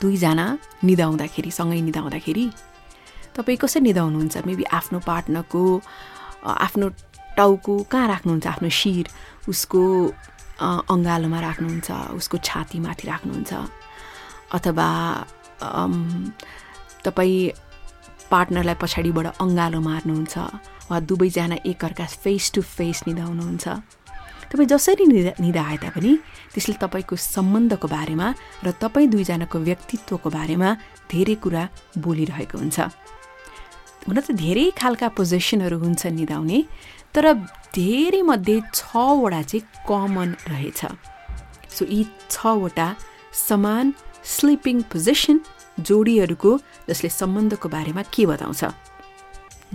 दुईजना निदाउँदाखेरि सँगै निदाउँदाखेरि तपाईँ कसरी निदाउनुहुन्छ? मेबी आफ्नो पार्टनरको आफ्नो टाउको कहाँ राख्नुहुन्छ? आफ्नो शिर उसको अँगालोमा राख्नुहुन्छ उसको छातीमाथि राख्नुहुन्छ? अथवा तपाईँ पार्टनरलाई पछाडिबाट अँगालो मार्नुहुन्छ? वा दुवैजना एकअर्का फेस टु फेस निधाउनुहुन्छ तपाईँ जसरी निधा निधाए तापनि त्यसले तपाईँको सम्बन्धको बारेमा र तपाईँ दुईजनाको व्यक्तित्वको बारेमा धेरै कुरा बोलिरहेको हुन्छ। हुन त धेरै खालका पोजिसनहरू हुन्छन् निधाउने तर धेरै मध्ये छवटा चाहिँ कमन रहेछ। सो यी छवटा समान स्लिपिङ पोजिसन जोडीहरूको जसले सम्बन्धको बारेमा के बताउँछ?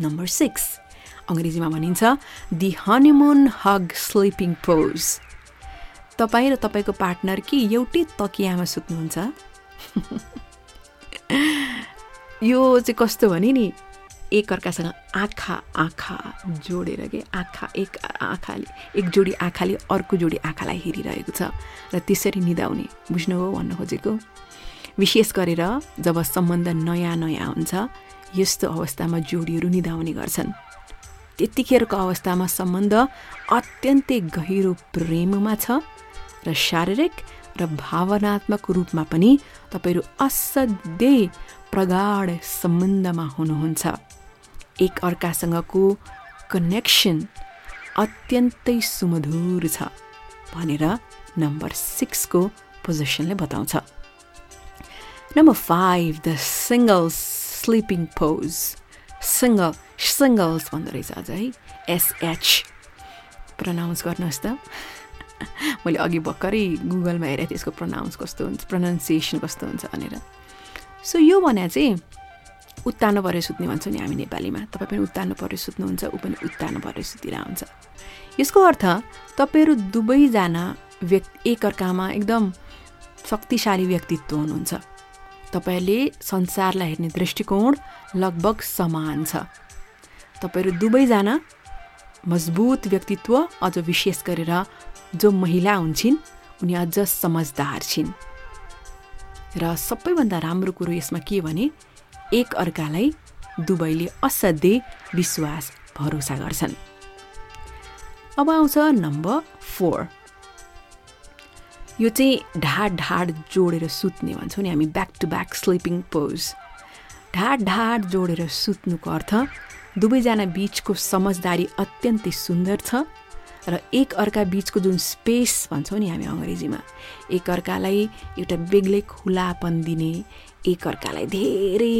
नम्बर सिक्स अङ्ग्रेजीमा भनिन्छ the honeymoon hug sleeping pose तपाईँ र तपाईँको पार्टनर कि एउटै तकियामा सुत्नुहुन्छ? यो चाहिँ कस्तो भने नि एकअर्कासँग आँखा आँखा जोडेर के आँखा एक आँखाले एक जोडी आँखाले अर्को जोडी आँखालाई हेरिरहेको छ र त्यसरी निदाउने बुझ्नुभयो भन्नु खोजेको? विशेष गरेर जब सम्बन्ध नयाँ नयाँ हुन्छ यस्तो अवस्थामा जोडीहरू निधाउने गर्छन्। त्यतिखेरको अवस्थामा सम्बन्ध अत्यन्तै गहिरो प्रेममा छ र शारीरिक र भावनात्मक रूपमा पनि तपाईँहरू असाध्यै प्रगाढ सम्बन्धमा हुनुहुन्छ एक अर्कासँगको कनेक्सन अत्यन्तै सुमधुर छ भनेर नम्बर सिक्सको पोजिसनले बताउँछ Number five, the single sleeping pose. Single, singles भन्दो रहेछ अझ है। एसएच प्रनाउन्स गर्नुहोस् त। मैले अघि भर्खरै गुगलमा हेरेँ त्यसको प्रनाउन्स कस्तो हुन्छ प्रनाउन्सिएसन कस्तो हुन्छ भनेर। सो यो भने चाहिँ उत्तानो परेर सुत्ने भन्छौँ नि हामी नेपालीमा। तपाईँ पनि उत्तानो परेर सुत्नुहुन्छ ऊ पनि उत्तानो परेर सुतिरहेको हुन्छ। यसको अर्थ तपाईँहरू दुवैजना व्यक्ति एकअर्कामा एकदम शक्तिशाली व्यक्तित्व हुनुहुन्छ। तपाईँहरूले संसारलाई हेर्ने दृष्टिकोण लगभग समान छ। तपाईँहरू दुवैजना मजबुत व्यक्तित्व अझ विशेष गरेर जो महिला हुन्छन् उनी अझ समझदार छिन्। र सबैभन्दा राम्रो कुरो यसमा के भने एक अर्कालाई दुवैले असाध्यै विश्वास भरोसा गर्छन्। अब आउँछ नम्बर फोर। यो चाहिँ ढाड ढाड जोडेर सुत्ने भन्छौँ नि हामी back to back sleeping pose ढाड ढाड जोडेर सुत्नुको अर्थ दुवैजना बिचको समझदारी अत्यन्तै सुन्दर छ र एक अर्का बिचको जुन स्पेस भन्छौँ नि हामी अङ्ग्रेजीमा एक अर्कालाई एउटा बेग्लै खुलापन दिने एक अर्कालाई धेरै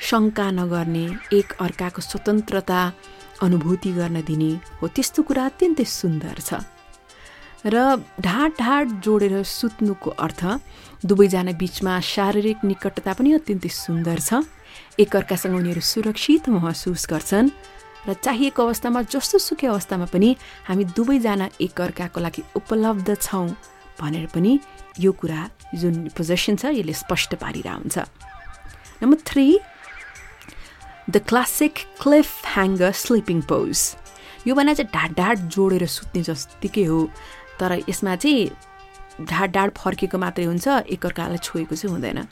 शङ्का नगर्ने एक अर्काको स्वतन्त्रता अनुभूति गर्न दिने हो त्यस्तो कुरा अत्यन्तै सुन्दर छ। र ढाड ढाड जोडेर सुत्नुको अर्थ दुवैजना बिचमा शारीरिक निकटता पनि अत्यन्तै सुन्दर छ। एकअर्कासँग उनीहरू सुरक्षित महसुस गर्छन् र चाहिएको अवस्थामा जस्तो सुकै अवस्थामा पनि हामी दुवैजना एकअर्काको लागि उपलब्ध छौँ भनेर पनि यो कुरा जुन पोजेसन छ यसले स्पष्ट पारिरह हुन्छ number three the classic cliffhanger sleeping pose. यो भने चाहिँ ढाड ढाड जोडेर सुत्ने जत्तिकै हो तर यसमा चाहिँ ढाड ढाड फर्केको मात्रै हुन्छ एकअर्कालाई छोएको चाहिँ हुँदैन।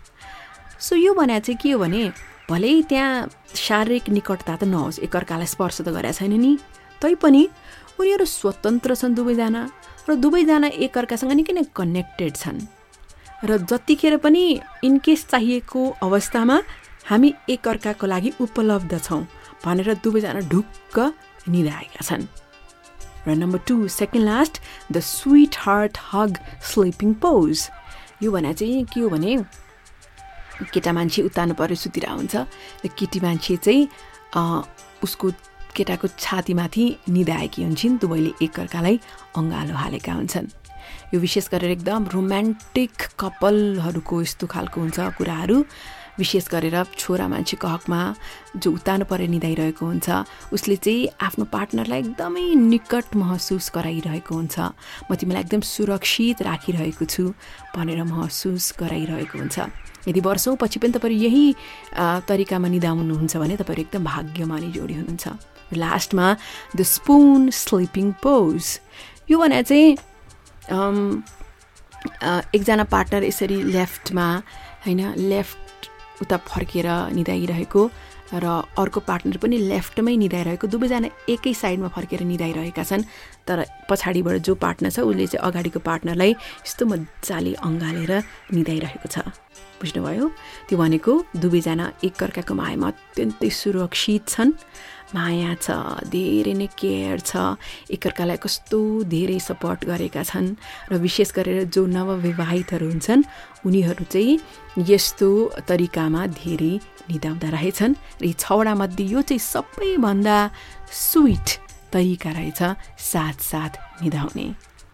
सो यो भने चाहिँ के हो भने भलै त्यहाँ शारीरिक निकटता त नहोस् एकअर्कालाई स्पर्श त गरेका छैन नि। तैपनि उनीहरू स्वतन्त्र छन् दुवैजना र दुवैजना एकअर्कासँग निकै नै कनेक्टेड छन्। र जतिखेर पनि इनकेस चाहिएको अवस्थामा हामी एकअर्काको लागि उपलब्ध छौँ भनेर दुवैजना ढुक्क निधाएका छन्। र number two second last the sweetheart hug sleeping pose यो भने चाहिँ के हो भने केटा मान्छे उत्तानो परेर सुतिर हुन्छ र केटी मान्छे चाहिँ उसको केटाको छातीमाथि निधाएकी हुन्छन् दुवैले एकअर्कालाई अँगालो हालेका हुन्छन्। यो विशेष गरेर एकदम रोमान्टिक कपालहरूको यस्तो खालको हुन्छ कुराहरू। विशेष गरेर छोरा मान्छेको हकमा जो उतानो परेर निधाइरहेको हुन्छ उसले चाहिँ आफ्नो पार्टनरलाई एकदमै निकट महसुस गराइरहेको हुन्छ। म तिमीलाई एकदम सुरक्षित राखिरहेको छु भनेर महसुस गराइरहेको हुन्छ। यदि वर्षौँ पछि पनि तपाईँहरू यही तरिकामा निधाउनुहुन्छ भने तपाईँहरू एकदम भाग्यमानी जोडी हुनुहुन्छ। लास्टमा द स्पुन स्लिपिङ पोज। यो भने चाहिँ एकजना पार्टनर यसरी लेफ्टमा होइन लेफ्ट उता फर्केर निदाइरहेको र अर्को पार्टनर पनि लेफ्टमै निधाइरहेको दुवैजना एकै साइडमा फर्केर निधाइरहेका छन्। तर पछाडिबाट जो पार्टनर छ उसले चाहिँ अगाडिको पार्टनरलाई यस्तो मजाले अँगालेर निधाइरहेको छ। बुझ्नुभयो? त्यो भनेको दुवैजना एकअर्काको मायामा अत्यन्तै सुरक्षित छन्। माया छ धेरै नै केयर छ। एकअर्कालाई कस्तो धेरै सपोर्ट गरेका छन्। र विशेष गरेर जो नवविवाहितहरू हुन्छन् उनीहरू चाहिँ यस्तो तरिकामा धेरै निधाउँदा रहेछन्। र यी छवटा मध्ये यो चाहिँ सबैभन्दा स्विट तरिका रहेछ साथ साथ निधाउने।